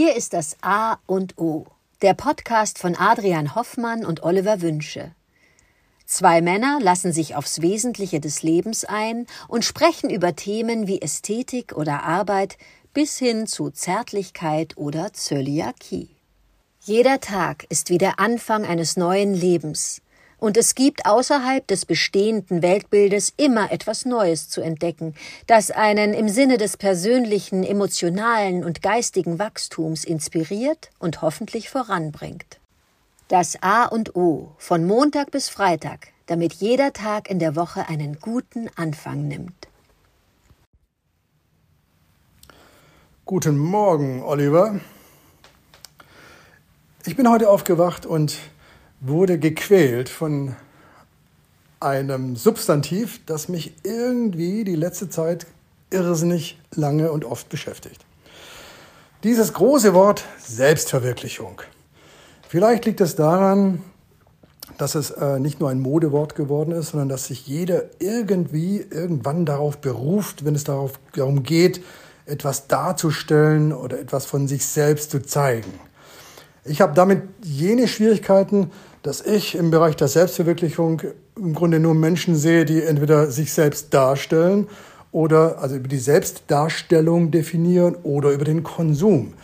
Hier ist das A und O, der Podcast von Adrian Hoffmann und Oliver Wünsche. Zwei Männer lassen sich aufs Wesentliche des Lebens ein und sprechen über Themen wie Ästhetik oder Arbeit bis hin zu Zärtlichkeit oder Zöliakie. Jeder Tag ist wie der Anfang eines neuen Lebens, und es gibt außerhalb des bestehenden Weltbildes immer etwas Neues zu entdecken, das einen im Sinne des persönlichen, emotionalen und geistigen Wachstums inspiriert und hoffentlich voranbringt. Das A und O von Montag bis Freitag, damit jeder Tag in der Woche einen guten Anfang nimmt. Guten Morgen, Oliver. Ich bin heute aufgewacht und wurde gequält von einem Substantiv, das mich irgendwie die letzte Zeit irrsinnig lange und oft beschäftigt. Dieses große Wort Selbstverwirklichung. Vielleicht liegt es daran, dass es äh, nicht nur ein Modewort geworden ist, sondern dass sich jeder irgendwie irgendwann darauf beruft, wenn es darauf, darum geht, etwas darzustellen oder etwas von sich selbst zu zeigen. Ich habe damit jene Schwierigkeiten, dass ich im Bereich der Selbstverwirklichung im Grunde nur Menschen sehe, die entweder sich selbst darstellen oder also über die Selbstdarstellung definieren oder über den Konsum.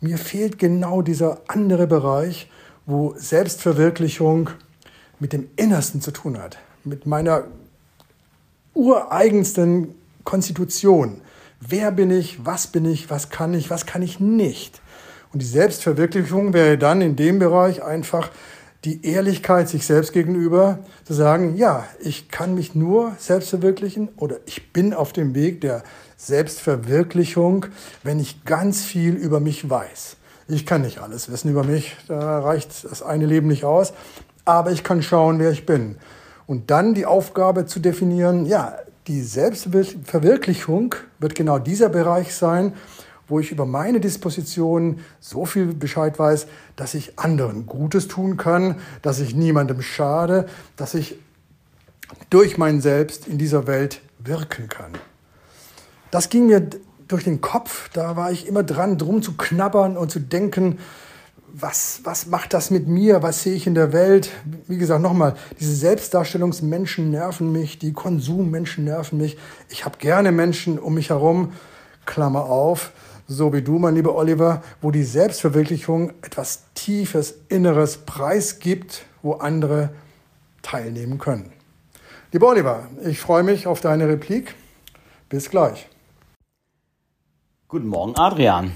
Mir fehlt genau dieser andere Bereich, wo Selbstverwirklichung mit dem Innersten zu tun hat, mit meiner ureigensten Konstitution. Wer bin ich, was bin ich, was kann ich, was kann ich nicht? Und die Selbstverwirklichung wäre dann in dem Bereich einfach die Ehrlichkeit sich selbst gegenüber, zu sagen, ja, ich kann mich nur selbst verwirklichen oder ich bin auf dem Weg der Selbstverwirklichung, wenn ich ganz viel über mich weiß. Ich kann nicht alles wissen über mich, da reicht das eine Leben nicht aus, aber ich kann schauen, wer ich bin. Und dann die Aufgabe zu definieren, ja, die Selbstverwirklichung wird genau dieser Bereich sein, wo ich über meine Disposition so viel Bescheid weiß, dass ich anderen Gutes tun kann, dass ich niemandem schade, dass ich durch mein Selbst in dieser Welt wirken kann. Das ging mir durch den Kopf, da war ich immer dran, drum zu knabbern und zu denken, was, was macht das mit mir? Was sehe ich in der Welt? Wie gesagt, nochmal, diese Selbstdarstellungsmenschen nerven mich, die Konsummenschen nerven mich. Ich habe gerne Menschen um mich herum, Klammer auf, so wie du, mein lieber Oliver, wo die Selbstverwirklichung etwas Tiefes, Inneres preisgibt, wo andere teilnehmen können. Lieber Oliver, ich freue mich auf deine Replik. Bis gleich. Guten Morgen, Adrian.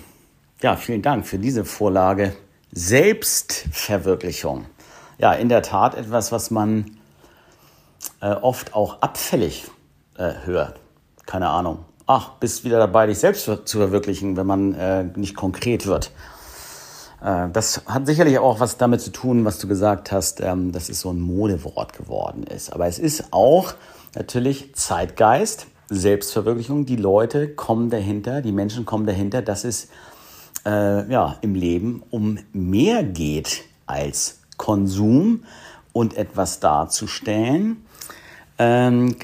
Ja, vielen Dank für diese Vorlage. Selbstverwirklichung. Ja, in der Tat etwas, was man äh, oft auch abfällig äh, hört. Keine Ahnung ach, bist wieder dabei, dich selbst zu verwirklichen, wenn man äh, nicht konkret wird. Äh, das hat sicherlich auch was damit zu tun, was du gesagt hast, ähm, dass es so ein Modewort geworden ist. Aber es ist auch natürlich Zeitgeist, Selbstverwirklichung. Die Leute kommen dahinter, die Menschen kommen dahinter, dass es äh, ja, im Leben um mehr geht als Konsum und etwas darzustellen. Ähm,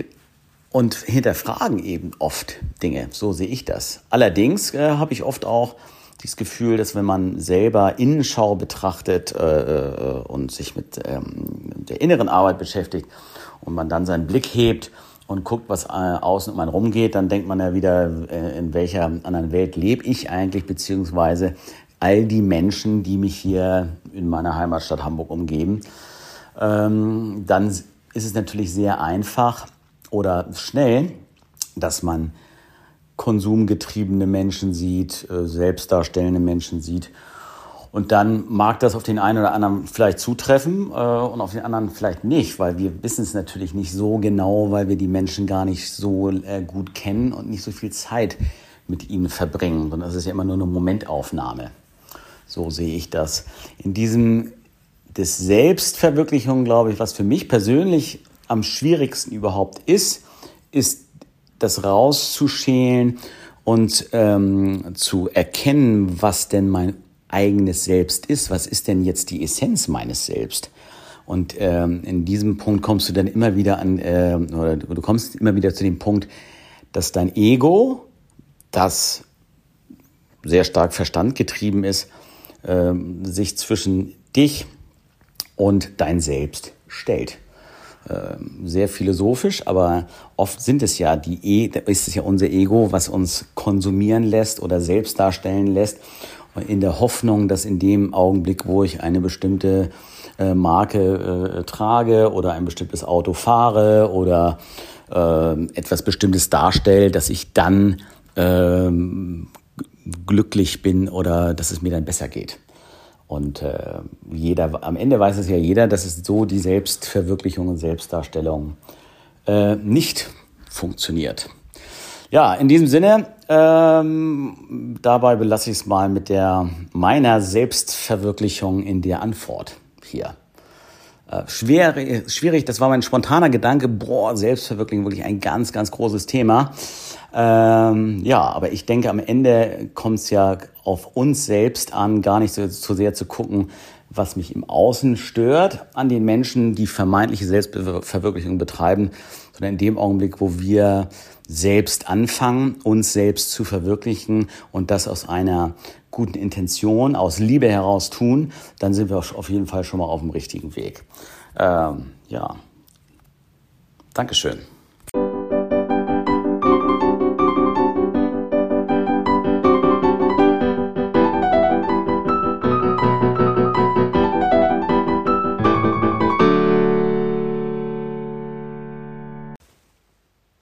und hinterfragen eben oft Dinge. So sehe ich das. Allerdings äh, habe ich oft auch dieses Gefühl, dass wenn man selber Innenschau betrachtet äh, äh, und sich mit ähm, der inneren Arbeit beschäftigt und man dann seinen Blick hebt und guckt, was äh, außen um einen rumgeht, dann denkt man ja wieder, äh, in welcher anderen Welt lebe ich eigentlich, beziehungsweise all die Menschen, die mich hier in meiner Heimatstadt Hamburg umgeben. Ähm, dann ist es natürlich sehr einfach, oder schnell, dass man konsumgetriebene Menschen sieht, äh, selbstdarstellende Menschen sieht. Und dann mag das auf den einen oder anderen vielleicht zutreffen äh, und auf den anderen vielleicht nicht, weil wir wissen es natürlich nicht so genau, weil wir die Menschen gar nicht so äh, gut kennen und nicht so viel Zeit mit ihnen verbringen, sondern es ist ja immer nur eine Momentaufnahme. So sehe ich das. In diesem des Selbstverwirklichung, glaube ich, was für mich persönlich am schwierigsten überhaupt ist, ist das rauszuschälen und ähm, zu erkennen, was denn mein eigenes Selbst ist. Was ist denn jetzt die Essenz meines Selbst? Und ähm, in diesem Punkt kommst du dann immer wieder an, äh, oder du kommst immer wieder zu dem Punkt, dass dein Ego, das sehr stark Verstand getrieben ist, äh, sich zwischen dich und dein Selbst stellt. Ähm, sehr philosophisch, aber oft sind es ja die e ist es ja unser Ego, was uns konsumieren lässt oder selbst darstellen lässt, in der Hoffnung, dass in dem Augenblick, wo ich eine bestimmte äh, Marke äh, trage oder ein bestimmtes Auto fahre oder äh, etwas Bestimmtes darstelle, dass ich dann ähm, glücklich bin oder dass es mir dann besser geht. Und äh, jeder, am Ende weiß es ja jeder, dass es so die Selbstverwirklichung und Selbstdarstellung äh, nicht funktioniert. Ja, in diesem Sinne, ähm, dabei belasse ich es mal mit der meiner Selbstverwirklichung in der Antwort hier. Äh, schwer, schwierig, das war mein spontaner Gedanke, boah, Selbstverwirklichung wirklich ein ganz, ganz großes Thema. Ähm, ja, aber ich denke, am Ende kommt es ja auf uns selbst an, gar nicht so, so sehr zu gucken, was mich im Außen stört an den Menschen, die vermeintliche Selbstverwirklichung betreiben, sondern in dem Augenblick, wo wir selbst anfangen, uns selbst zu verwirklichen und das aus einer guten Intention, aus Liebe heraus tun, dann sind wir auf jeden Fall schon mal auf dem richtigen Weg. Ähm, ja, Dankeschön.